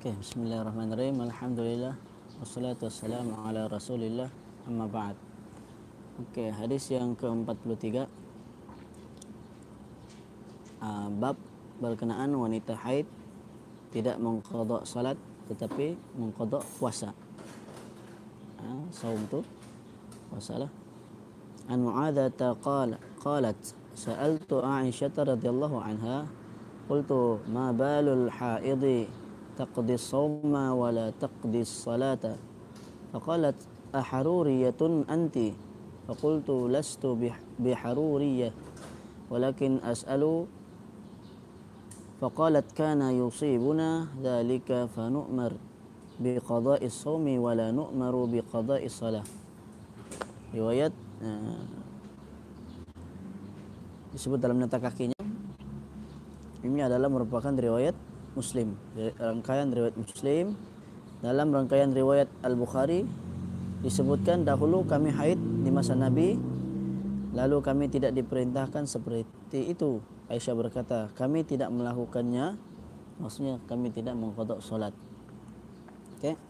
Okay, bismillahirrahmanirrahim. Alhamdulillah. Wassalatu wassalamu ala rasulillah. Amma ba'd. Okey, hadis yang ke-43. Uh, bab berkenaan wanita haid tidak mengqada salat tetapi mengqada puasa. Uh, saum tu puasa lah. An Mu'adzah qala qalat sa'altu Aisyah radhiyallahu anha qultu ma balul haidhi تقضي الصوم ولا تقضي الصلاة فقالت أحرورية أنت فقلت لست بحرورية ولكن أسأل فقالت كان يصيبنا ذلك فنؤمر بقضاء الصوم ولا نؤمر بقضاء الصلاة riwayat uh, disebut dalam nota kakinya ini adalah merupakan riwayat Muslim. Rangkaian riwayat Muslim. Dalam rangkaian riwayat Al-Bukhari disebutkan dahulu kami haid di masa Nabi lalu kami tidak diperintahkan seperti itu. Aisyah berkata kami tidak melakukannya. Maksudnya kami tidak mengqada solat. Okey.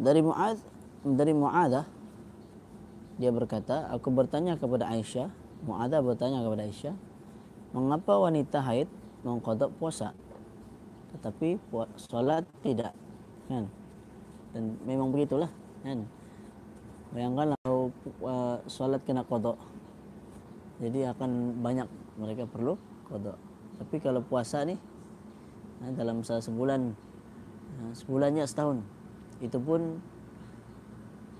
Dari Muaz dari Muadah dia berkata aku bertanya kepada Aisyah Muadah bertanya kepada Aisyah mengapa wanita haid mengqada puasa tetapi buat solat tidak kan? Dan memang begitulah kan? Bayangkanlah kalau uh, solat kena kodok. Jadi akan banyak mereka perlu kodok. Tapi kalau puasa ni uh, dalam sebulan uh, sebulannya setahun itu pun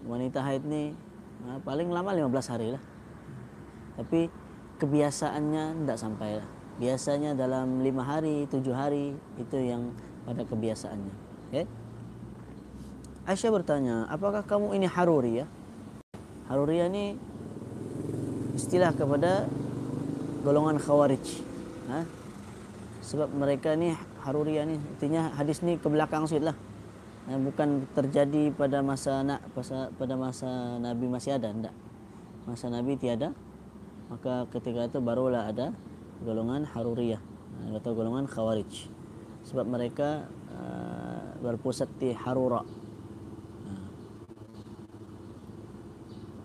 wanita haid ni uh, paling lama 15 hari lah. Tapi kebiasaannya tidak sampai lah biasanya dalam lima hari, tujuh hari itu yang pada kebiasaannya. Okay? Aisyah bertanya, apakah kamu ini Haruri ya? Haruri ini istilah kepada golongan Khawarij. Ha? Sebab mereka ni Haruri ni, artinya hadis ni ke belakang sikit lah. Ha? Bukan terjadi pada masa nak pada masa Nabi masih ada, tidak. Masa Nabi tiada, maka ketika itu barulah ada golongan Haruriyah. Atau golongan Khawarij. Sebab mereka uh, berpusat di Harura.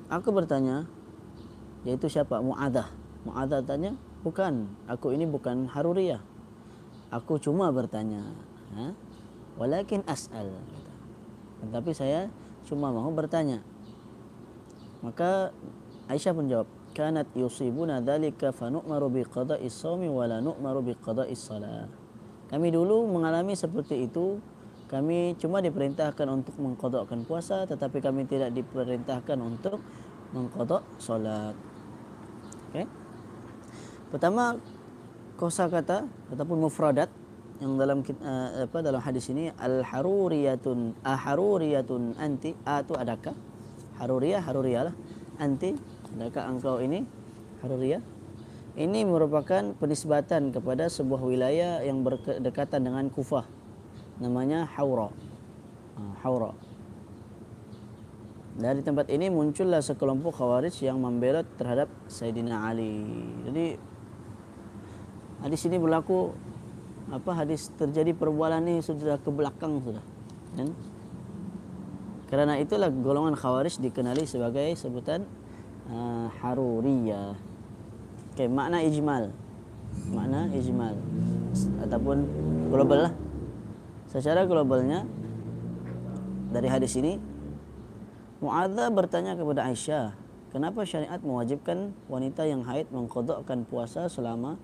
Aku bertanya yaitu siapa? Muadah Muadah tanya bukan aku ini bukan Haruriyah. Aku cuma bertanya ha? walakin as'al tetapi saya cuma mau bertanya. Maka Aisyah pun jawab kanat yusibuna dhalika fa nu'maru bi qada'i shaumi wa la nu'maru bi qada'i shalah. Kami dulu mengalami seperti itu. Kami cuma diperintahkan untuk mengqada'kan puasa tetapi kami tidak diperintahkan untuk mengqada' salat. Okey. Pertama kosa kata ataupun mufradat yang dalam uh, apa dalam hadis ini al haruriyatun aharuriyatun anti a tu adakah haruriyah haruriyah lah anti Adakah engkau ini Haruriyah? Ini merupakan penisbatan kepada sebuah wilayah yang berdekatan dengan Kufah. Namanya Haura. Ha, Haura. Dari tempat ini muncullah sekelompok khawarij yang membelot terhadap Sayyidina Ali. Jadi hadis ini berlaku apa hadis terjadi perbualan ini sudah ke belakang sudah. Dan kerana itulah golongan khawarij dikenali sebagai sebutan uh, haruriyah. Okey, makna ijmal. Makna ijmal ataupun global lah. Secara globalnya dari hadis ini Muadza bertanya kepada Aisyah, kenapa syariat mewajibkan wanita yang haid mengkodokkan puasa selama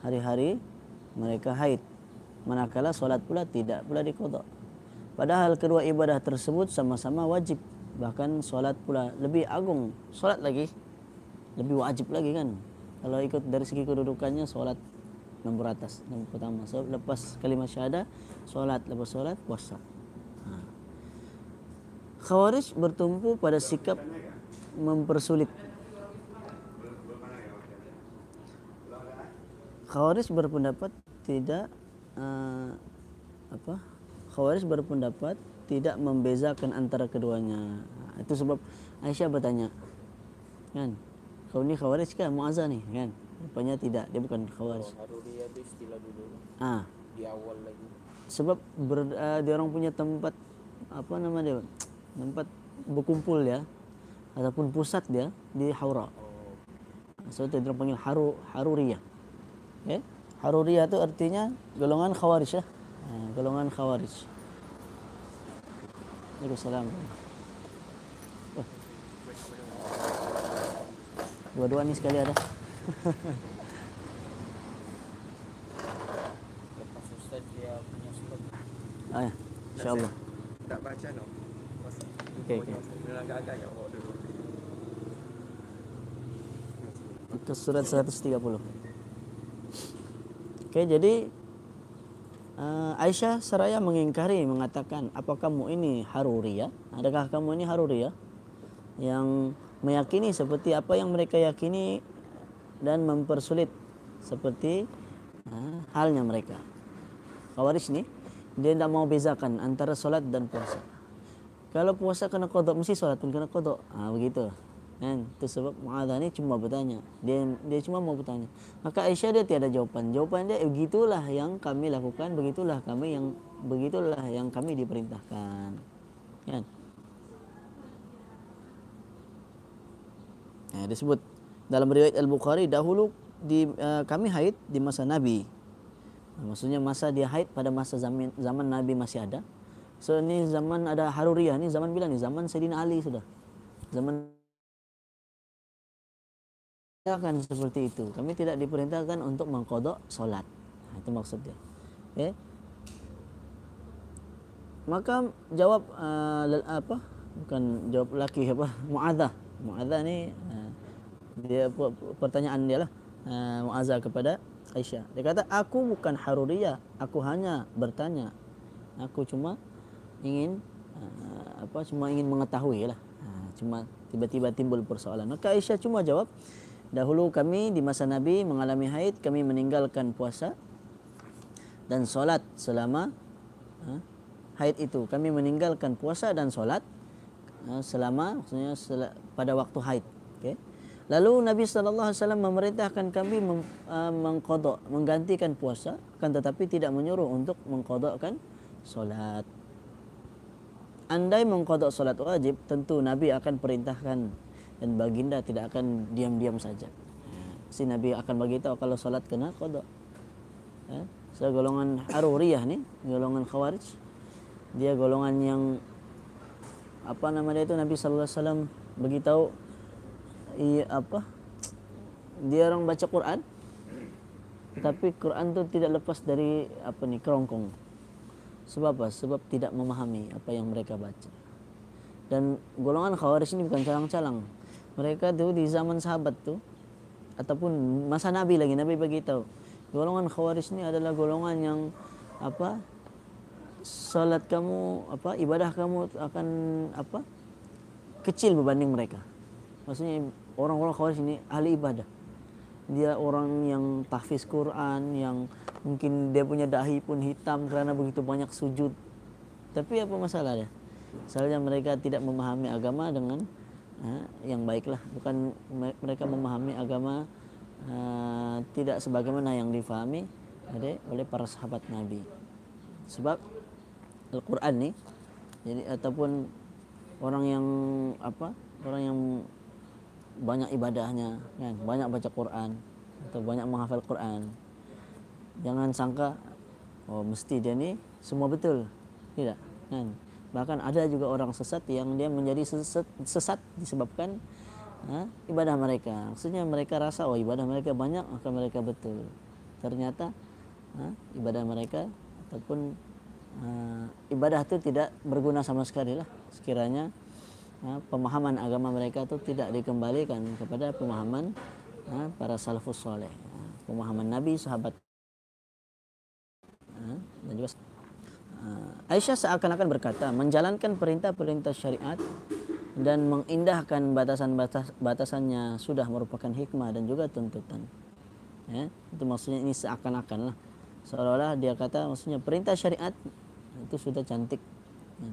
hari-hari mereka haid? Manakala solat pula tidak pula dikodok. Padahal kedua ibadah tersebut sama-sama wajib bahkan solat pula lebih agung. Solat lagi. Lebih wajib lagi kan. Kalau ikut dari segi kedudukannya solat nombor atas nombor pertama. So, lepas kalimat syahadah solat. Lepas solat puasa. Ha. khawarij bertumpu pada sikap mempersulit. Khawarij berpendapat tidak uh, apa? Khawarij berpendapat tidak membezakan antara keduanya. Itu sebab Aisyah bertanya, kan? Kau ni khawarij kan? Muazzah ni, kan? Rupanya tidak, dia bukan khawarij. Haruri itu istilah dulu. Ah. Di awal lagi. sebab ber, uh, dia orang punya tempat apa nama dia tempat berkumpul ya ataupun pusat dia di Haura. So itu dia panggil Haru Haruriyah. Okay? Haruriyah itu artinya golongan Khawarij ya. Uh, golongan Khawarij. Waalaikumsalam. Oh. Dua-dua ni sekali ada. Ah, ya. InsyaAllah. Tak baca no. Okey, okey. agak-agak yang bawa dulu. Ke surat 130. Okey, jadi uh, Aisyah seraya mengingkari mengatakan, "Apa kamu ini Haruri ya? Adakah kamu ini Haruri ya?" Yang meyakini seperti apa yang mereka yakini dan mempersulit seperti uh, halnya mereka. Khawarij ni dia tidak mau bezakan antara solat dan puasa. Kalau puasa kena kodok, mesti solat pun kena kodok. Ha, begitu. Kan? Itu sebab Mu'adha ni cuma bertanya. Dia dia cuma mau bertanya. Maka Aisyah dia tiada jawapan. Jawapan dia, begitulah yang kami lakukan, begitulah kami yang begitulah yang kami diperintahkan. Kan? Nah, disebut dalam riwayat Al-Bukhari dahulu di uh, kami haid di masa Nabi Maksudnya masa dia haid pada masa zaman, zaman Nabi masih ada. So ini zaman ada Haruriyah ni zaman bila ni? Zaman Sayyidina Ali sudah. Zaman akan seperti itu. Kami tidak diperintahkan untuk mengkodok solat. Nah, itu maksudnya. Okay. Maka jawab uh, apa? Bukan jawab laki apa? Muadzah. Muadzah ni uh, dia pertanyaan dia lah. Uh, Muadzah kepada Aisyah. Dia kata, aku bukan Haruriyah. Aku hanya bertanya. Aku cuma ingin uh, apa cuma ingin mengetahui lah. Uh, cuma tiba-tiba timbul persoalan. Maka Aisyah cuma jawab, dahulu kami di masa Nabi mengalami haid, kami meninggalkan puasa dan solat selama uh, haid itu. Kami meninggalkan puasa dan solat uh, selama maksudnya pada waktu haid. Okay. Lalu Nabi sallallahu alaihi wasallam memerintahkan kami uh, mengqada menggantikan puasa kan tetapi tidak menyuruh untuk mengqadakan solat. Andai mengqada solat wajib tentu Nabi akan perintahkan dan baginda tidak akan diam-diam saja. Si Nabi akan bagi tahu kalau solat kena qada. Ya, so golongan Haruriyah ni, golongan Khawarij. Dia golongan yang apa nama dia itu Nabi sallallahu alaihi wasallam beritahu iya apa dia orang baca Quran tapi Quran tu tidak lepas dari apa ni kerongkong sebab apa sebab tidak memahami apa yang mereka baca dan golongan khawarij ini bukan calang-calang mereka tu di zaman sahabat tu ataupun masa nabi lagi nabi bagi tahu golongan khawarij ini adalah golongan yang apa salat kamu apa ibadah kamu akan apa kecil berbanding mereka maksudnya orang-orang khawarij ini ahli ibadah. Dia orang yang tahfiz Quran, yang mungkin dia punya dahi pun hitam kerana begitu banyak sujud. Tapi apa masalahnya? Masalahnya mereka tidak memahami agama dengan ha, yang baiklah. Bukan mereka memahami agama ha, tidak sebagaimana yang difahami oleh para sahabat Nabi. Sebab Al-Quran ni jadi ataupun orang yang apa orang yang banyak ibadahnya kan banyak baca Quran atau banyak menghafal Quran jangan sangka oh mesti dia ni semua betul tidak kan bahkan ada juga orang sesat yang dia menjadi sesat, sesat disebabkan ha, ibadah mereka. Maksudnya mereka rasa oh ibadah mereka banyak maka mereka betul. Ternyata ha, ibadah mereka ataupun uh, ibadah itu tidak berguna sama sekali lah. Sekiranya ha, pemahaman agama mereka itu tidak dikembalikan kepada pemahaman ha, para salafus soleh ha, pemahaman Nabi sahabat ha, dan juga Aisyah seakan-akan berkata menjalankan perintah-perintah syariat dan mengindahkan batasan-batasannya sudah merupakan hikmah dan juga tuntutan ya, itu maksudnya ini seakan-akan lah seolah-olah dia kata maksudnya perintah syariat itu sudah cantik ya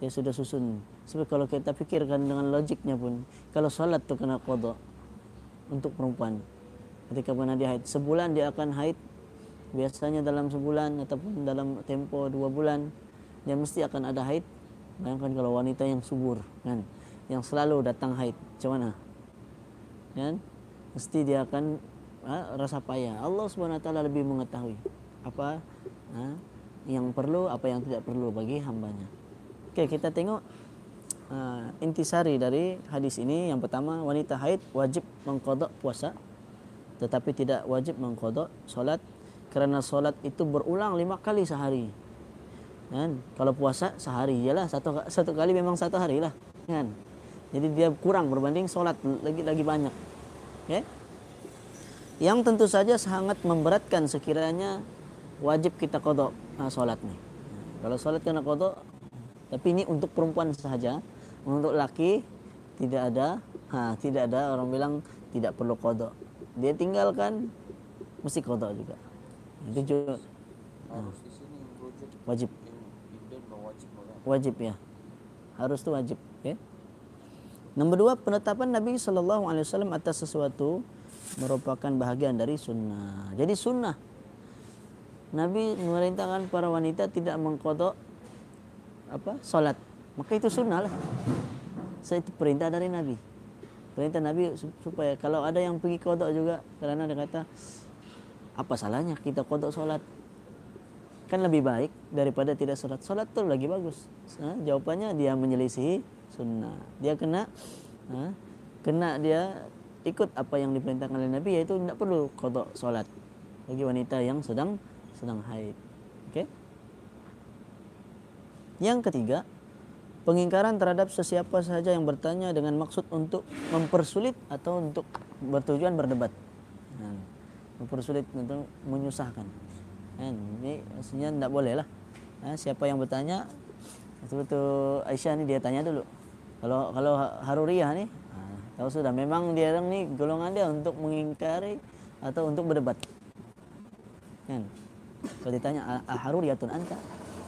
dia sudah susun. Sebab kalau kita fikirkan dengan logiknya pun, kalau solat tu kena kodok untuk perempuan. Ketika pernah dia haid, sebulan dia akan haid biasanya dalam sebulan ataupun dalam tempo dua bulan dia mesti akan ada haid. Bayangkan kalau wanita yang subur kan? Yang selalu datang haid macam mana? Kan? Mesti dia akan ha, rasa payah. Allah Subhanahu Taala lebih mengetahui apa ha, yang perlu apa yang tidak perlu bagi hambanya. Okey kita tengok uh, intisari dari hadis ini. Yang pertama wanita haid wajib mengkodok puasa tetapi tidak wajib mengkodok solat kerana solat itu berulang lima kali sehari. Kan? Kalau puasa sehari jelah satu satu kali memang satu hari lah. Kan? Jadi dia kurang berbanding solat lagi lagi banyak. Okay? yang tentu saja sangat memberatkan sekiranya wajib kita kodok uh, solat nih kalau solat kena kodok tapi ini untuk perempuan sahaja. Untuk laki tidak ada ha, tidak ada orang bilang tidak perlu kodok. Dia tinggalkan mesti kodok juga itu juga Harus wajib wajib ya harus tu wajib okay? Nombor dua penetapan Nabi Sallallahu Alaihi Wasallam atas sesuatu merupakan bahagian dari sunnah. Jadi sunnah Nabi memerintahkan para wanita tidak mengkodok apa solat. Maka itu sunnah lah. So, itu perintah dari Nabi. Perintah Nabi su- supaya kalau ada yang pergi kodok juga kerana dia kata apa salahnya kita kodok solat kan lebih baik daripada tidak solat. Solat tu lagi bagus. Ha? Jawapannya dia menyelisihi sunnah. Dia kena ha? kena dia ikut apa yang diperintahkan oleh Nabi yaitu tidak perlu kodok solat bagi wanita yang sedang sedang haid. Okey. Yang ketiga, pengingkaran terhadap sesiapa sahaja yang bertanya dengan maksud untuk mempersulit atau untuk bertujuan berdebat. Mempersulit untuk menyusahkan. Kan? Ini maksudnya tidak boleh lah. Ha, siapa yang bertanya, betul-betul Aisyah ni dia tanya dulu. Kalau kalau Haruriyah ni, ha, tahu sudah memang dia orang ni golongan dia untuk mengingkari atau untuk berdebat. Kan? Kalau ditanya, "Ah, ah, Haruriyatun anta?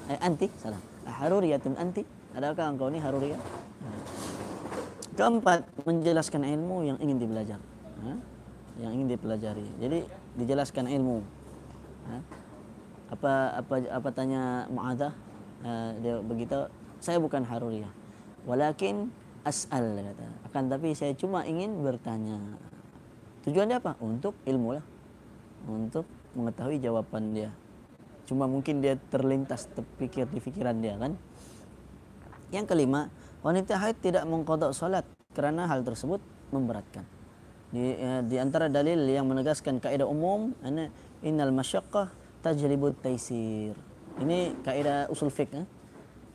Eh, anti? Salah. Ah, Haruriyatun anti? Adakah engkau ni Haruriyah? Ha. Keempat, menjelaskan ilmu yang ingin dibelajar. Yang ingin dipelajari. Jadi, dijelaskan ilmu. Ha? Apa apa apa tanya Muadzah? Uh, dia begitu, saya bukan Haruriyah. Walakin as'al kata. Akan tapi saya cuma ingin bertanya. Tujuan dia apa? Untuk ilmu lah. Untuk mengetahui jawapan dia. Cuma mungkin dia terlintas terpikir di fikiran dia kan. Yang kelima, wanita haid tidak mengkodok solat kerana hal tersebut memberatkan. Di, eh, di antara dalil yang menegaskan kaedah umum, ana innal masyaqqah tajlibut taisir. Ini kaedah usul fiqh. Eh?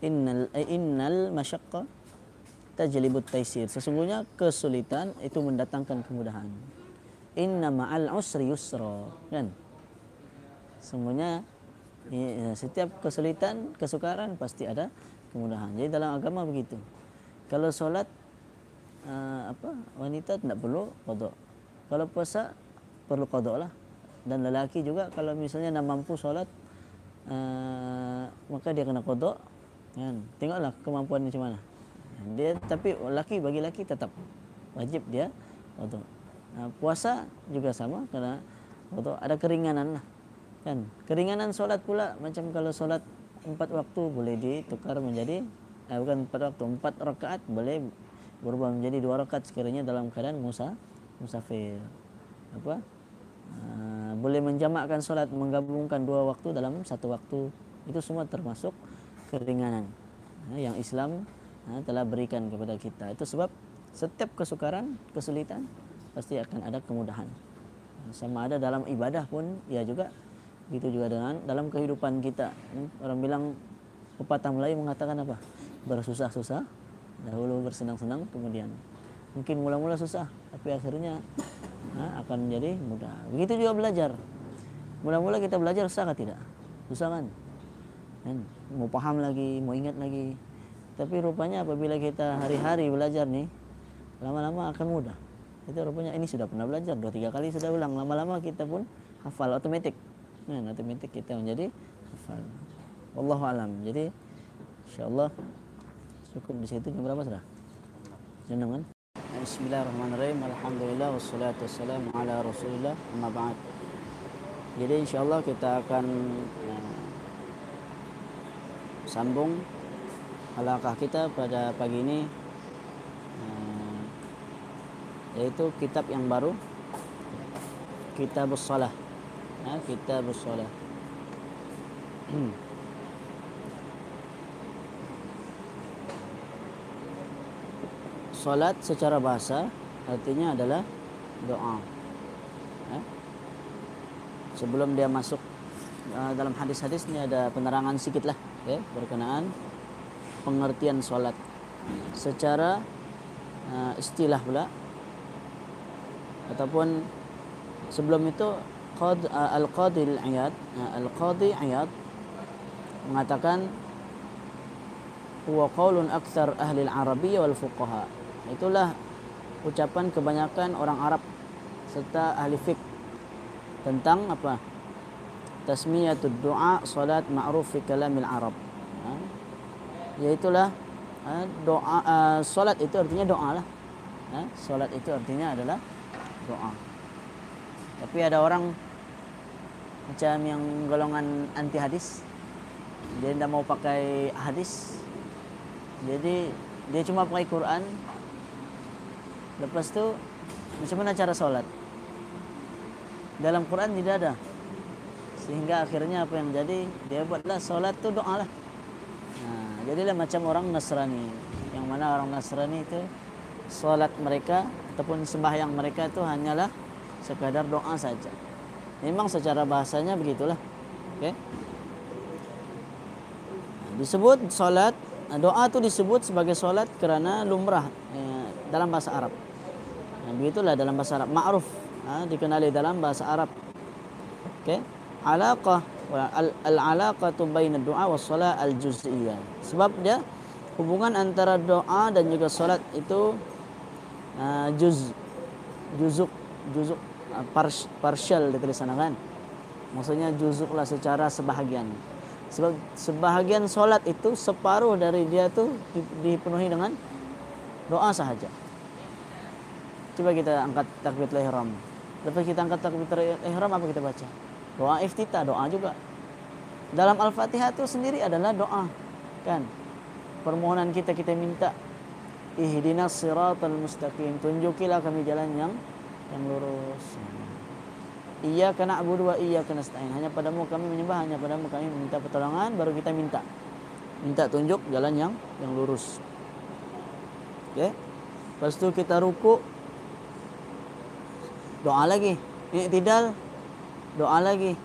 Innal eh, innal masyaqqah tajlibut taisir. Sesungguhnya kesulitan itu mendatangkan kemudahan. Inna ma'al usri yusra. Kan? Semuanya ya, setiap kesulitan, kesukaran pasti ada kemudahan. Jadi dalam agama begitu. Kalau solat uh, apa wanita tidak perlu kodok. Kalau puasa perlu kodok lah. Dan lelaki juga kalau misalnya nak mampu solat uh, maka dia kena kodok. Kan? Tengoklah kemampuan macam mana. Dia tapi lelaki bagi lelaki tetap wajib dia kodok. Uh, puasa juga sama kerana kodok ada keringanan lah kan keringanan solat pula macam kalau solat empat waktu boleh ditukar menjadi eh, bukan empat waktu empat rakaat boleh berubah menjadi dua rakaat sekiranya dalam keadaan musa musafir. Apa? Uh, boleh menjamakkan solat menggabungkan dua waktu dalam satu waktu. Itu semua termasuk keringanan uh, yang Islam uh, telah berikan kepada kita. Itu sebab setiap kesukaran kesulitan pasti akan ada kemudahan. Sama ada dalam ibadah pun ya juga Begitu juga dengan dalam kehidupan kita. Hmm, Orang bilang pepatah Melayu mengatakan apa? Bersusah-susah, dahulu bersenang-senang, kemudian mungkin mula-mula susah, tapi akhirnya ha, akan menjadi mudah. Begitu juga belajar. Mula-mula kita belajar susah atau tidak? Susah kan? kan? Mau paham lagi, mau ingat lagi. Tapi rupanya apabila kita hari-hari belajar nih, lama-lama akan mudah. Itu rupanya ini sudah pernah belajar, dua tiga kali sudah ulang. Lama-lama kita pun hafal otomatis. Nah, otomatis kita menjadi hafal. Wallahu alam. Jadi insyaallah cukup di situ jam berapa sudah? Jam 6 kan? Bismillahirrahmanirrahim. Alhamdulillah wassalatu wassalamu ala Rasulillah. Amma ba'd. Jadi insyaallah kita akan uh, sambung halakah kita pada pagi ini uh, yaitu kitab yang baru Kitab Salah. Ha, Kitab Salah. Salat secara bahasa artinya adalah doa. Ha? Sebelum dia masuk uh, dalam hadis-hadis ini ada penerangan sedikit lah ya, berkenaan pengertian solat secara uh, istilah pula ataupun sebelum itu Qad, uh, Al-Qadi Al-Iyad uh, Al-Qadi Iyad mengatakan huwa qaulun akthar ahli al-arabiyyah wal fuqaha itulah ucapan kebanyakan orang Arab serta ahli fiqh tentang apa? Tasmiyatud du'a salat ma'ruf fi kalamil arab. Ha? yaitulah ha, doa uh, salat itu artinya doa lah. Ha? salat itu artinya adalah doa. Tapi ada orang macam yang golongan anti hadis dia tidak mau pakai hadis. Jadi dia cuma pakai Quran lepas tu macam mana cara solat? Dalam Quran tidak ada. Sehingga akhirnya apa yang jadi? Dia buatlah solat tu doa lah. Nah, jadilah macam orang Nasrani. Yang mana orang Nasrani itu solat mereka ataupun sembahyang mereka itu hanyalah sekadar doa saja. Memang secara bahasanya begitulah. Okey? Disebut solat doa tu disebut sebagai solat kerana lumrah eh, dalam bahasa Arab nah, begitulah dalam bahasa Arab ma'ruf ha, dikenali dalam bahasa Arab. Okey. Alaqah al-alaqatu baina doa was salat al-juz'iyyah. Sebab dia hubungan antara doa dan juga solat itu uh, juz juzuk juzuk uh, pars, partial ditulis sana kan. Maksudnya juzuklah secara sebahagian. Sebab sebahagian solat itu separuh dari dia tu dipenuhi dengan doa sahaja. Coba kita angkat takbiratul ihram. Lepas kita angkat takbiratul ihram apa kita baca? Doa iftitah, doa juga. Dalam Al-Fatihah itu sendiri adalah doa. Kan? Permohonan kita kita minta ihdinas siratal mustaqim. Tunjukilah kami jalan yang yang lurus. Iyyaka na'budu wa iyyaka nasta'in. Hanya padamu kami menyembah, hanya padamu kami minta pertolongan baru kita minta. Minta tunjuk jalan yang yang lurus. Okey. Lepas tu kita rukuk doa lagi. I'tidal doa lagi.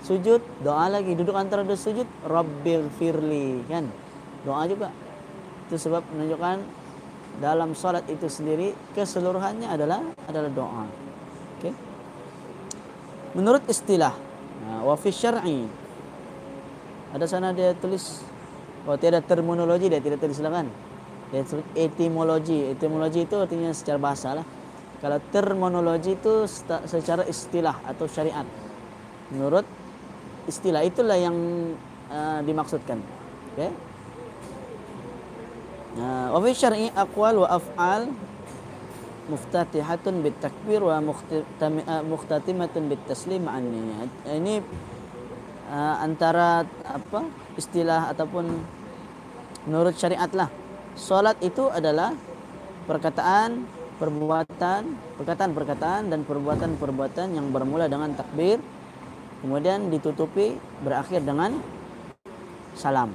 Sujud. Doa lagi. Duduk antara dua sujud. Rabbil firli. Kan? Doa juga. Itu sebab menunjukkan dalam salat itu sendiri keseluruhannya adalah adalah doa. Okey? Menurut istilah wa fi syar'i. Ada sana dia tulis oh tiada terminologi dia tidak tulis kan? Dia tulis etimologi. Etimologi itu artinya secara bahasa lah kalau terminologi itu secara istilah atau syariat. Menurut istilah itulah yang uh, dimaksudkan. Okey. Uh, wa fi syar'i aqwal wa af'al muftatihatun bit takbir wa mukhtatimatun bit taslim ma'an niyyat. Ini uh, antara apa istilah ataupun menurut syariat lah. Salat itu adalah perkataan perbuatan, perkataan-perkataan dan perbuatan-perbuatan yang bermula dengan takbir kemudian ditutupi berakhir dengan salam.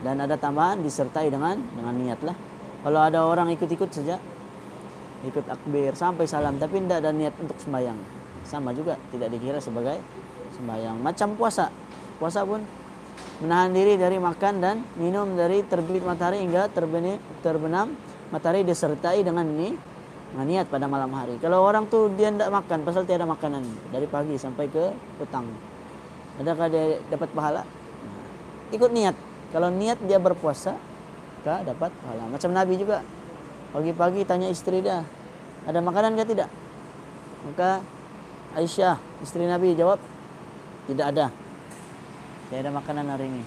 Dan ada tambahan disertai dengan dengan niatlah. Kalau ada orang ikut-ikut saja ikut takbir sampai salam tapi tidak ada niat untuk sembahyang. Sama juga tidak dikira sebagai sembahyang. Macam puasa. Puasa pun menahan diri dari makan dan minum dari terbit matahari hingga terbenam matahari disertai dengan ni niat pada malam hari. Kalau orang tu dia tidak makan pasal tiada makanan dari pagi sampai ke petang. Adakah dia dapat pahala? Ikut niat. Kalau niat dia berpuasa, maka dapat pahala. Macam Nabi juga. Pagi-pagi tanya istri dia, ada makanan ke tidak? Maka Aisyah, istri Nabi jawab, tidak ada. Tidak ada makanan hari ini.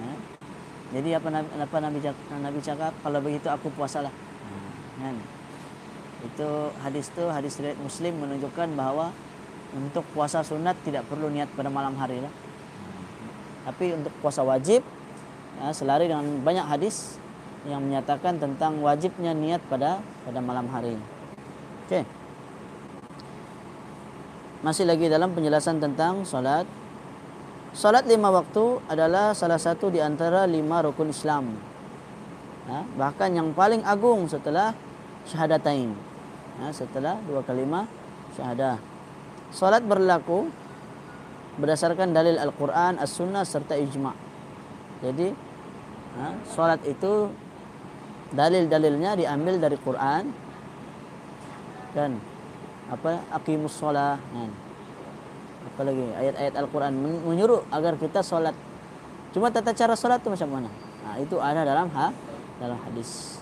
Ya. Jadi apa apa Nabi Nabi cakap kalau begitu aku puasalah. Kan? Itu hadis tu hadis riwayat Muslim menunjukkan bahawa untuk puasa sunat tidak perlu niat pada malam hari lah. Tapi untuk puasa wajib ya, selari dengan banyak hadis yang menyatakan tentang wajibnya niat pada pada malam hari. Okey. Masih lagi dalam penjelasan tentang solat. Solat lima waktu adalah salah satu di antara lima rukun Islam. Ya, bahkan yang paling agung setelah syahadatain. Ya, setelah dua kalimat syahadah. Solat berlaku berdasarkan dalil Al-Quran, As-Sunnah serta Ijma' Jadi ha, Solat itu Dalil-dalilnya diambil dari Quran Dan apa Akimus solat kan. Apa lagi Ayat-ayat Al-Quran menyuruh agar kita solat Cuma tata cara solat itu macam mana nah, Itu ada dalam ha, dalam hadis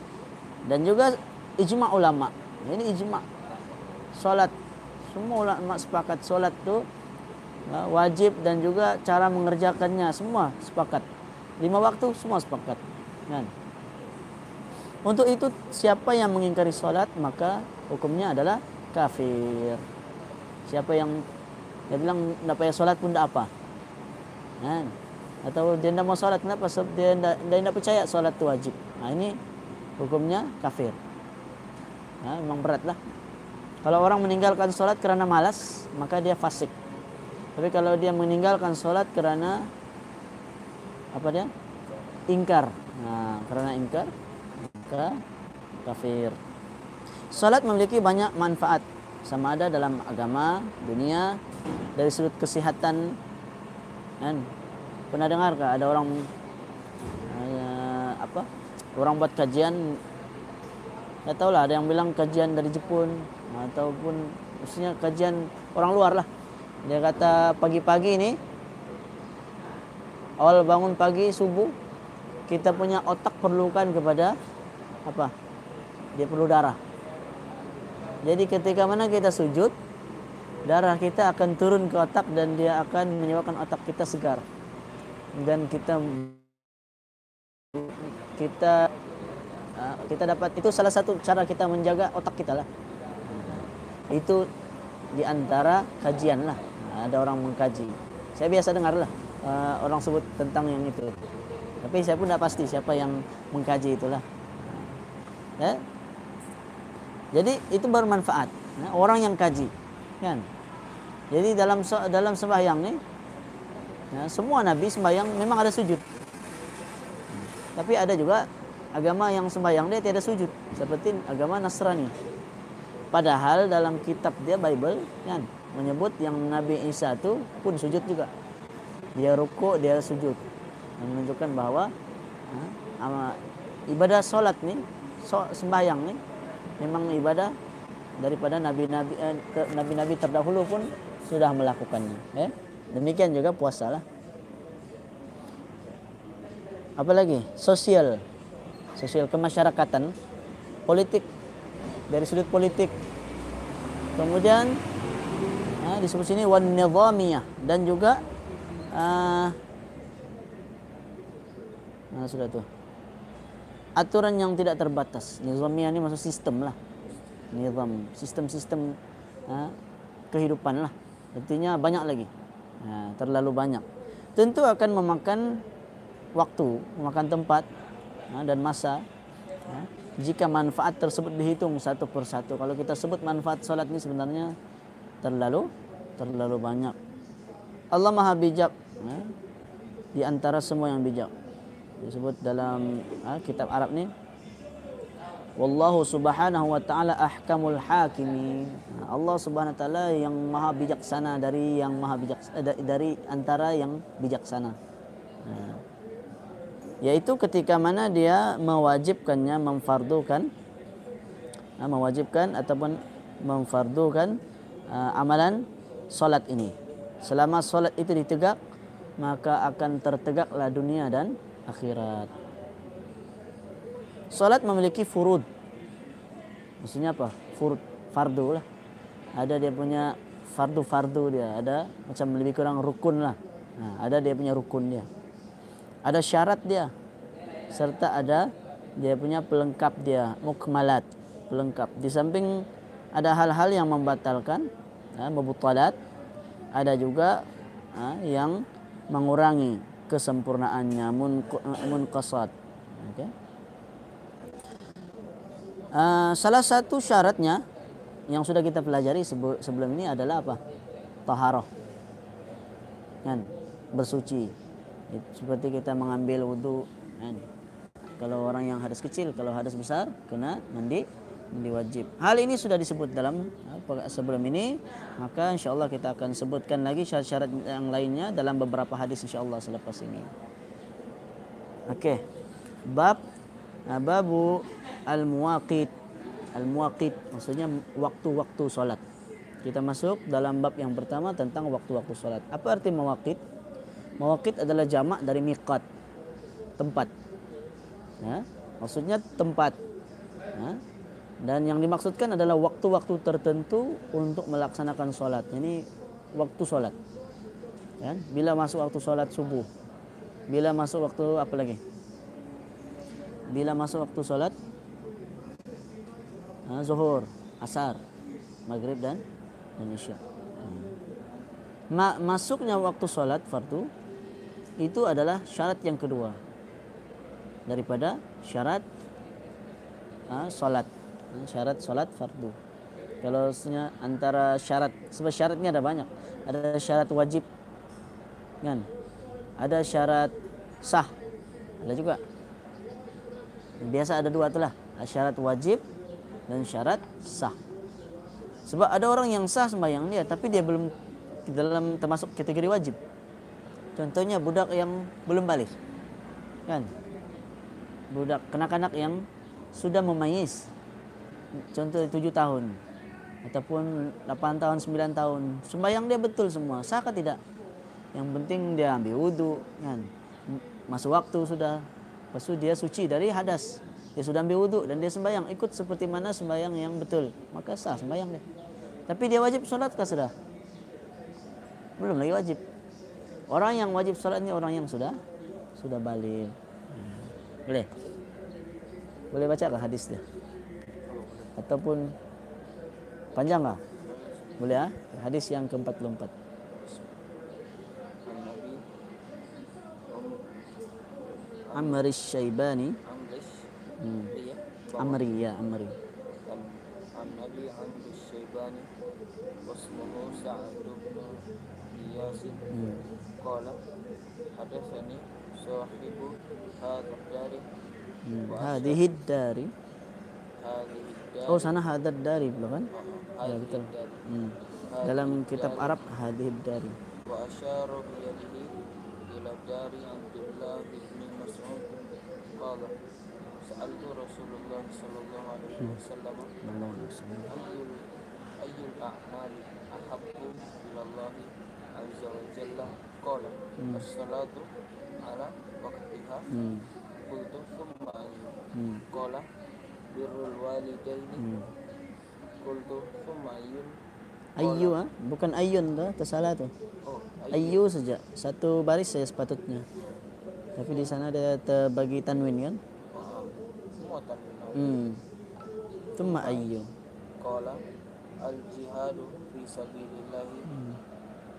Dan juga Ijma' ulama Ini ijma' Solat semua ulama sepakat solat tu ya, wajib dan juga cara mengerjakannya semua sepakat. Lima waktu semua sepakat. Kan? Untuk itu siapa yang mengingkari solat maka hukumnya adalah kafir. Siapa yang dia bilang tidak payah solat pun tidak apa. Kan? Atau dia tidak mau solat kenapa? Sebab dia tidak, tidak percaya solat itu wajib. Nah ini hukumnya kafir. Nah, memang berat lah. Kalau orang meninggalkan solat kerana malas, maka dia fasik. Tapi kalau dia meninggalkan solat kerana apa dia? Ingkar. Nah, kerana ingkar, maka kafir. Solat memiliki banyak manfaat. Sama ada dalam agama, dunia, dari sudut kesihatan. Kan? Pernah dengar ke ada orang uh, apa? Orang buat kajian saya tahu lah ada yang bilang kajian dari Jepun ataupun maksudnya kajian orang luar lah. Dia kata pagi-pagi ini awal bangun pagi subuh kita punya otak perlukan kepada apa? Dia perlu darah. Jadi ketika mana kita sujud, darah kita akan turun ke otak dan dia akan menyebabkan otak kita segar. Dan kita kita kita dapat itu salah satu cara kita menjaga otak kita lah. Itu di antara kajian lah. Ada orang mengkaji. Saya biasa dengar lah orang sebut tentang yang itu. Tapi saya pun tidak pasti siapa yang mengkaji itulah. Ya? Jadi itu bermanfaat. Ya? Orang yang kaji, kan? Jadi dalam dalam sembahyang ni, ya, semua nabi sembahyang memang ada sujud. Tapi ada juga agama yang sembahyang dia tiada sujud seperti agama Nasrani. Padahal dalam kitab dia Bible kan menyebut yang Nabi Isa itu pun sujud juga. Dia rukuk, dia sujud. Menunjukkan bahawa ha, ibadah solat ni, sembahyang ni memang ibadah daripada nabi-nabi eh, nabi-nabi terdahulu pun sudah melakukannya. Eh? Demikian juga puasa lah. Apa lagi? Sosial sosial kemasyarakatan, politik dari sudut politik. Kemudian uh, disebut sini wan nizamiyah dan juga uh, nah sudah tuh aturan yang tidak terbatas. Nizamiyah ini maksud sistem lah. Nizam, sistem-sistem uh, kehidupan lah. Artinya banyak lagi. Uh, terlalu banyak. Tentu akan memakan waktu, memakan tempat Ha, dan masa ha, jika manfaat tersebut dihitung satu persatu kalau kita sebut manfaat solat ini sebenarnya terlalu terlalu banyak Allah maha bijak ha, di antara semua yang bijak disebut dalam kitab Arab ni Wallahu subhanahu wa ta'ala ahkamul hakimi Allah subhanahu wa ta'ala yang maha bijaksana dari yang maha bijak eh, dari antara yang bijaksana. Yaitu ketika mana dia mewajibkannya memfardukan uh, mewajibkan ataupun memfardukan uh, amalan solat ini. Selama solat itu ditegak maka akan tertegaklah dunia dan akhirat solat memiliki furud. Maksudnya apa? Furud fardu lah. Ada dia punya fardu-fardu dia. Ada macam lebih kurang rukun lah. Nah, ada dia punya rukun dia. Ada syarat dia. Serta ada dia punya pelengkap dia mukmalat pelengkap. Di samping ada hal-hal yang membatalkan ya, membutalat Ada juga ah, yang mengurangi kesempurnaannya mun munqasad. Okey. Uh, salah satu syaratnya yang sudah kita pelajari sebelum ini adalah apa? Taharah. Kan? Bersuci. Seperti kita mengambil wudhu. Kan? Kalau orang yang hadas kecil, kalau hadas besar, kena mandi mandi wajib. Hal ini sudah disebut dalam sebelum ini, maka insya Allah kita akan sebutkan lagi syarat-syarat yang lainnya dalam beberapa hadis insya Allah selepas ini. Okey. Bab babu al-muwaqit. Al-muwaqit maksudnya waktu-waktu solat. Kita masuk dalam bab yang pertama tentang waktu-waktu solat. Apa arti muwaqit? Muwaqit adalah jamak dari miqat. Tempat. Ya, maksudnya tempat. Ya, dan yang dimaksudkan adalah waktu-waktu tertentu untuk melaksanakan solat. Ini waktu solat. Ya, bila masuk waktu solat subuh. Bila masuk waktu apa lagi? Bila masuk waktu solat ha, zuhur, asar, maghrib dan dan isya. Hmm. Ma masuknya waktu solat fardu itu adalah syarat yang kedua daripada syarat ha, solat syarat solat fardu. Kalau antara syarat, sebab syaratnya ada banyak. Ada syarat wajib, kan? Ada syarat sah, ada juga. Biasa ada dua itulah, syarat wajib dan syarat sah. Sebab ada orang yang sah sembahyang dia, tapi dia belum dalam termasuk kategori wajib. Contohnya budak yang belum balik, kan? Budak kanak-kanak yang sudah memayis contoh tujuh tahun ataupun lapan tahun sembilan tahun sembahyang dia betul semua sah ke tidak yang penting dia ambil wudhu kan masuk waktu sudah lepas itu dia suci dari hadas. Dia sudah ambil wudhu dan dia sembahyang. Ikut seperti mana sembahyang yang betul. Maka sah sembahyang dia. Tapi dia wajib solat kah sudah? Belum lagi wajib. Orang yang wajib solat ini orang yang sudah sudah balik. Boleh? Boleh baca kah hadis dia? Ataupun panjang lah boleh ah? Ha? hadis yang ke-44 Amr Syaibani. Hmm. Amri ya Amri. Nabi Amr Syaibani. Wasmuhu Sa'ad bin Iyas qala hadatsani sahibu hadhihi dari. Dari. Oh sana hadad dari pula kan? Ya betul. Hmm. Dalam kitab Arab hadid dari. Wa asyara bi yadihi ila dari Abdullah bin Mas'ud qala sa'altu Rasulullah sallallahu alaihi wasallam sallallahu alaihi wasallam ayyul ayyul a'mali ahabbu ila Allah azza wa jalla qala as-salatu ala waqtiha qultu thumma qala birrul walidaini hmm. qultu thumma ayyun ayyu ah. bukan ayyun tu tersalah tu. Oh ayyu. ayyu saja satu baris saja sepatutnya. Tapi di sana ada terbagi tanwin kan? Semua tanwin. Hmm. Thumma ayyu qala al jihadu fi sabilillah hmm.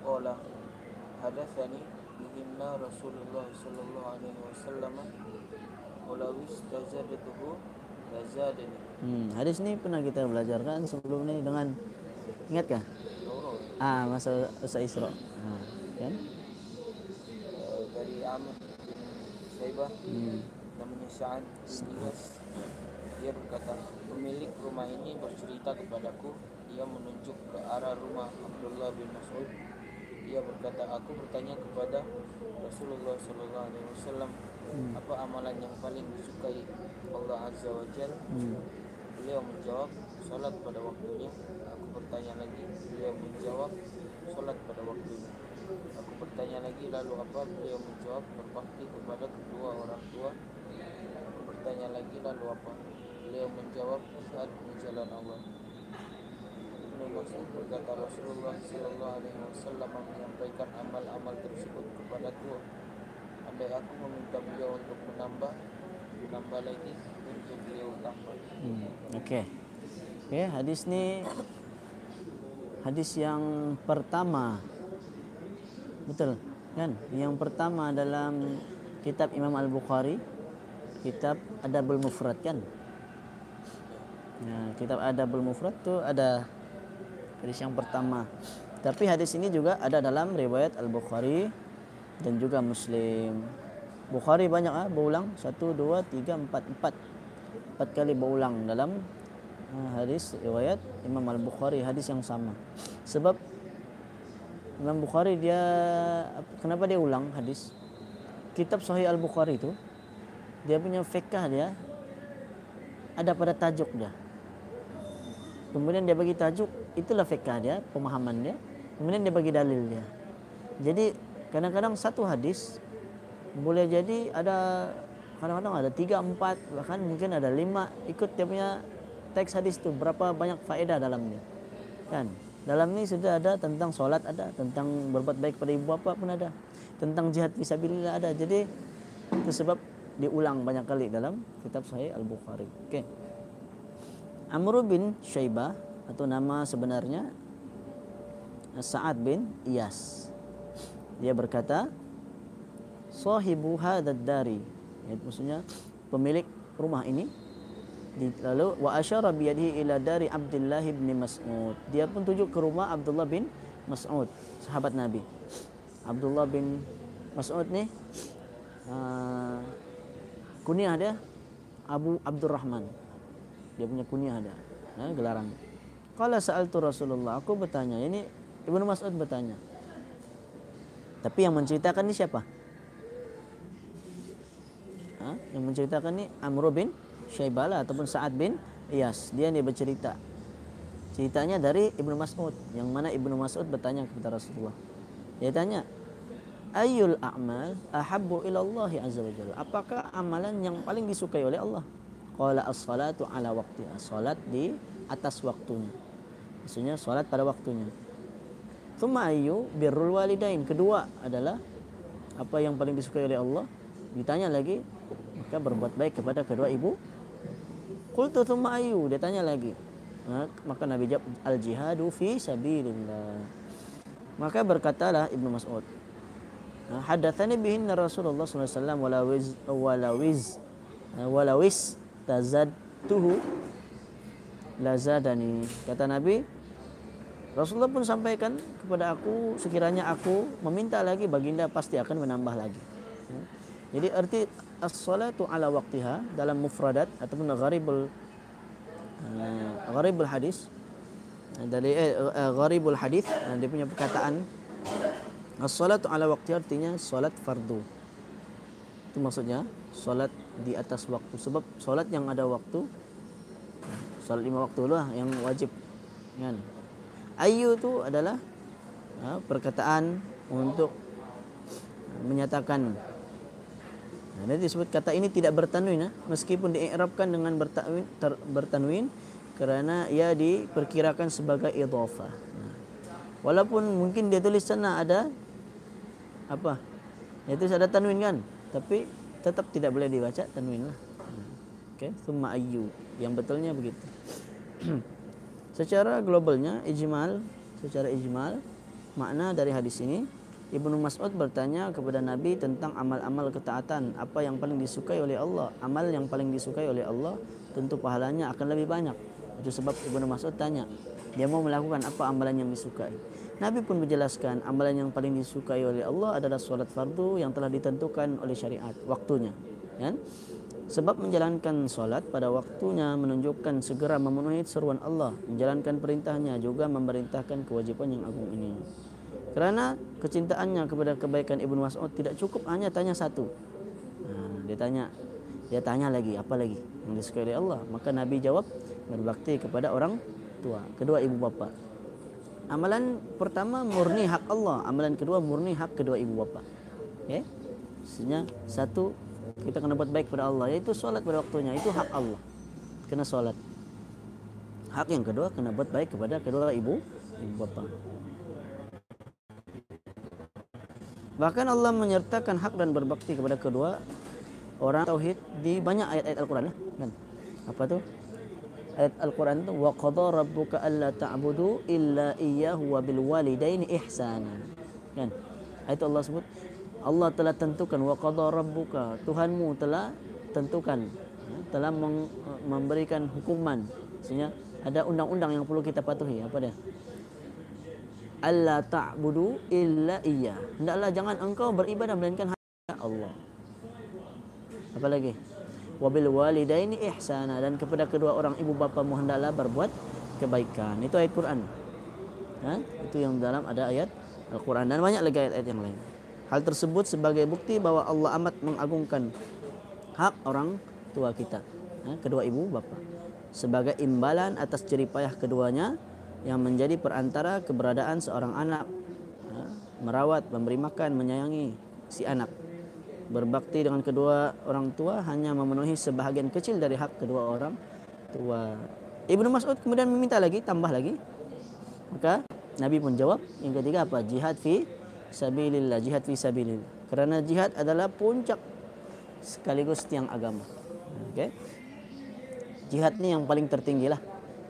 qala hadatsani bihinna rasulullah sallallahu alaihi wasallam. Walau istajadatuhu Hmm, hadis ni pernah kita belajar kan sebelum ni dengan ingat kah? Ah, masa Usa Isra. Ha, kan? Dari Amr bin Saibah hmm. namanya Sa'ad bin dia berkata pemilik rumah ini bercerita kepadaku dia menunjuk ke arah rumah Abdullah bin Mas'ud dia berkata aku bertanya kepada Rasulullah sallallahu alaihi wasallam hmm. apa amalan yang paling disukai Allah Azza wa Jal hmm. beliau menjawab solat pada waktunya bertanya lagi. Beliau menjawab solat pada waktunya aku bertanya lagi lalu apa? Beliau menjawab berbakti kepada kedua orang tua. Aku bertanya lagi lalu apa? Beliau menjawab saat di jalan Allah. Mas'ud berkata Rasulullah Sallallahu Alaihi Wasallam menyampaikan amal-amal tersebut kepada kepadaku. Andai aku meminta beliau untuk menambah menambah lagi untuk beliau tambah. Hmm. okey. Okey hadis ni hadis yang pertama Betul. Kan? Yang pertama dalam kitab Imam Al-Bukhari kitab Adabul Mufrad kan. Ya, kitab Adabul Mufrad tu ada hadis yang pertama. Tapi hadis ini juga ada dalam riwayat Al-Bukhari dan juga Muslim. Bukhari banyak ah berulang satu dua tiga empat empat empat kali berulang dalam hadis riwayat Imam Al Bukhari hadis yang sama. Sebab Imam Bukhari dia kenapa dia ulang hadis? Kitab Sahih Al Bukhari itu dia punya fikah dia ada pada tajuk dia. Kemudian dia bagi tajuk itulah fikah dia, pemahaman dia. Kemudian dia bagi dalil dia. Jadi kadang-kadang satu hadis boleh jadi ada kadang-kadang ada tiga empat bahkan mungkin ada lima ikut dia punya teks hadis tu berapa banyak faedah dalamnya kan dalam ni sudah ada tentang solat ada, tentang berbuat baik pada ibu bapa pun ada. Tentang jihad fisabilillah ada. Jadi itu sebab diulang banyak kali dalam kitab Sahih Al-Bukhari. Okey. Amr bin Syaibah atau nama sebenarnya Sa'ad bin Iyas. Dia berkata, "Sahibu hadzal dari." Itu maksudnya pemilik rumah ini lalu wa asyara bi yadihi ila dari Abdullah bin Mas'ud. Dia pun tunjuk ke rumah Abdullah bin Mas'ud, sahabat Nabi. Abdullah bin Mas'ud ni uh, kunyah dia Abu Abdurrahman. Dia punya kunyah dia, ha, gelaran. Qala sa'altu Rasulullah, aku bertanya, ini Ibnu Mas'ud bertanya. Tapi yang menceritakan ni siapa? Ha? Yang menceritakan ni Amr bin Syaibala ataupun Sa'ad bin Iyas. Dia ni bercerita. Ceritanya dari Ibnu Mas'ud. Yang mana Ibnu Mas'ud bertanya kepada Rasulullah. Dia tanya, Ayul a'mal ahabbu ila Allah azza wa jalla. Apakah amalan yang paling disukai oleh Allah? Qala as-salatu ala waqtiha. Salat di atas waktunya. Maksudnya salat pada waktunya. Thumma ayyu birrul walidain. Kedua adalah apa yang paling disukai oleh Allah? Ditanya lagi, maka berbuat baik kepada kedua ibu Qultu thumma ayu dia tanya lagi. Ha, maka Nabi jawab al jihadu fi sabilillah. Maka berkatalah Ibnu Mas'ud. Ha, hadatsani bihin Rasulullah sallallahu alaihi wasallam wala wiz wala wiz ha, wala wis tazadtuhu lazadani. Kata Nabi Rasulullah pun sampaikan kepada aku sekiranya aku meminta lagi baginda pasti akan menambah lagi. Ha, jadi arti as-salatu ala waqtiha dalam mufradat ataupun gharibul uh, gharibul hadis. Dari eh, gharibul hadis uh, dia punya perkataan as-salatu ala waqtiha artinya salat fardu. Itu maksudnya salat di atas waktu. Sebab salat yang ada waktu salat lima waktu lah yang wajib kan? Ayu tu adalah uh, perkataan untuk menyatakan Nah, disebut kata ini tidak bertanwin eh? meskipun diikrabkan dengan bertanwin ter, bertanwin kerana ia diperkirakan sebagai idhafah. Walaupun mungkin dia tulis sana ada apa? Itu ada tanwin kan? Tapi tetap tidak boleh dibaca tanwin lah. Okey, summa ayyu. Yang betulnya begitu. secara globalnya ijmal, secara ijmal makna dari hadis ini Ibnu Mas'ud bertanya kepada Nabi tentang amal-amal ketaatan, apa yang paling disukai oleh Allah? Amal yang paling disukai oleh Allah tentu pahalanya akan lebih banyak. Itu sebab Ibnu Mas'ud tanya, dia mau melakukan apa amalan yang disukai? Nabi pun menjelaskan amalan yang paling disukai oleh Allah adalah solat fardu yang telah ditentukan oleh syariat waktunya. Kan? Sebab menjalankan solat pada waktunya menunjukkan segera memenuhi seruan Allah, menjalankan perintahnya juga memerintahkan kewajipan yang agung ini. Kerana kecintaannya kepada kebaikan Ibnu Mas'ud tidak cukup hanya tanya satu. Ha, dia tanya, dia tanya lagi, apa lagi yang disukai oleh Allah? Maka Nabi jawab, berbakti kepada orang tua, kedua ibu bapa. Amalan pertama murni hak Allah, amalan kedua murni hak kedua ibu bapa. Okey? Maksudnya satu kita kena buat baik kepada Allah, yaitu solat pada waktunya, itu hak Allah. Kena solat. Hak yang kedua kena buat baik kepada kedua ibu ibu bapa. Bahkan Allah menyertakan hak dan berbakti kepada kedua orang tauhid di banyak ayat-ayat Al-Quran lah. Kan? Apa tu? Ayat Al-Quran tu wa qadha rabbuka alla ta'budu illa iyyahu wa bil walidaini ihsana. Kan? Itu Allah sebut Allah telah tentukan wa qada rabbuka Tuhanmu telah tentukan ya, telah memberikan hukuman sehingga ada undang-undang yang perlu kita patuhi apa dia Allah ta'budu illa iya. Hendaklah jangan engkau beribadah melainkan hanya Allah. Apa lagi? Wabil walidaini ihsana. Dan kepada kedua orang ibu bapa hendaklah berbuat kebaikan. Itu ayat Quran. Ha? itu yang dalam ada ayat Al-Quran. Dan banyak lagi ayat-ayat yang lain. Hal tersebut sebagai bukti bahwa Allah amat mengagungkan hak orang tua kita, ya, kedua ibu bapa, sebagai imbalan atas jeripayah keduanya yang menjadi perantara keberadaan seorang anak, ya, merawat, memberi makan, menyayangi si anak. Berbakti dengan kedua orang tua hanya memenuhi sebahagian kecil dari hak kedua orang tua. Ibnu Mas'ud kemudian meminta lagi, tambah lagi. Maka Nabi pun jawab, yang ketiga apa? Jihad fi sabilillah jihad fi sabilillah kerana jihad adalah puncak sekaligus tiang agama okey jihad ni yang paling tertinggi lah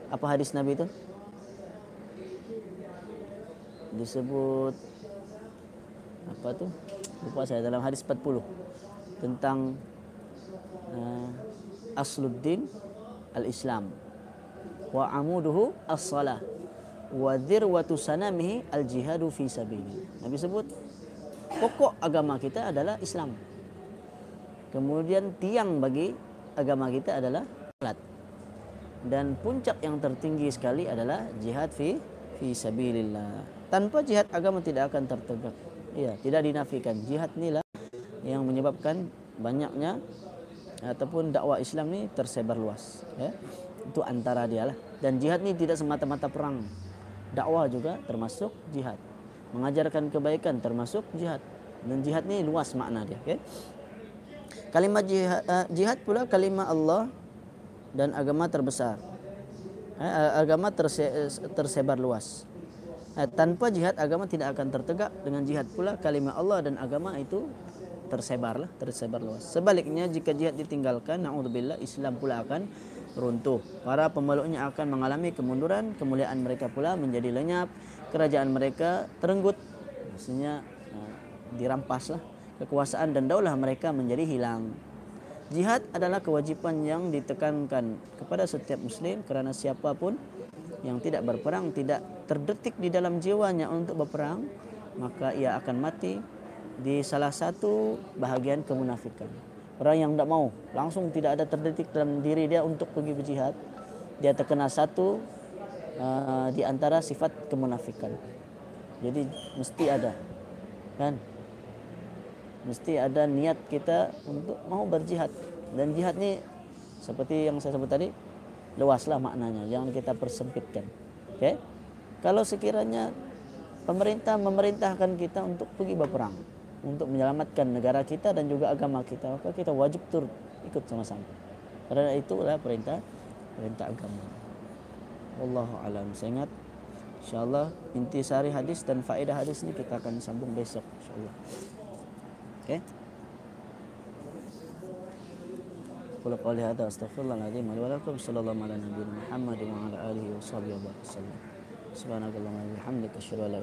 apa hadis nabi itu disebut apa tu lupa saya dalam hadis 40 tentang uh, asluddin al-islam wa amuduhu as-salah wa dirwatu sanamihi al jihadu fi sabili. Nabi sebut pokok agama kita adalah Islam. Kemudian tiang bagi agama kita adalah salat. Dan puncak yang tertinggi sekali adalah jihad fi fi sabilillah. Tanpa jihad agama tidak akan tertegak. Ya, tidak dinafikan. Jihad inilah yang menyebabkan banyaknya ataupun dakwah Islam ni tersebar luas, ya. Itu antara dia lah. Dan jihad ni tidak semata-mata perang dakwah juga termasuk jihad. Mengajarkan kebaikan termasuk jihad. Dan jihad ni luas makna dia, okay? Kalimat jihad, uh, jihad pula kalimat Allah dan agama terbesar. Uh, agama terse, tersebar luas. Uh, tanpa jihad agama tidak akan tertegak dengan jihad pula kalimat Allah dan agama itu tersebarlah tersebar luas. Sebaliknya jika jihad ditinggalkan naudzubillah Islam pula akan runtuh. Para pemeluknya akan mengalami kemunduran, kemuliaan mereka pula menjadi lenyap, kerajaan mereka terenggut. Maksudnya uh, dirampaslah kekuasaan dan daulah mereka menjadi hilang. Jihad adalah kewajipan yang ditekankan kepada setiap muslim kerana siapapun yang tidak berperang tidak terdetik di dalam jiwanya untuk berperang maka ia akan mati di salah satu bahagian kemunafikan. Orang yang tidak mau langsung tidak ada terdetik dalam diri dia untuk pergi berjihad. Dia terkena satu uh, di antara sifat kemunafikan. Jadi mesti ada, kan? Mesti ada niat kita untuk mau berjihad. Dan jihad ni seperti yang saya sebut tadi luaslah maknanya, jangan kita persempitkan. Okay? Kalau sekiranya pemerintah memerintahkan kita untuk pergi berperang, untuk menyelamatkan negara kita dan juga agama kita maka kita wajib turut ikut sama-sama. Kerana itulah perintah perintah agama. Wallahu alam. Saya ingat insyaallah intisari hadis dan faedah hadis ini kita akan sambung besok insyaallah. Okey Qul qali hadza astaghfirullahalazim wa lakum sallallahu ala nabiyyina Muhammad wa ala alihi wa sahbihi wa sallam Subhanakallahumma wa bihamdika asyhadu an la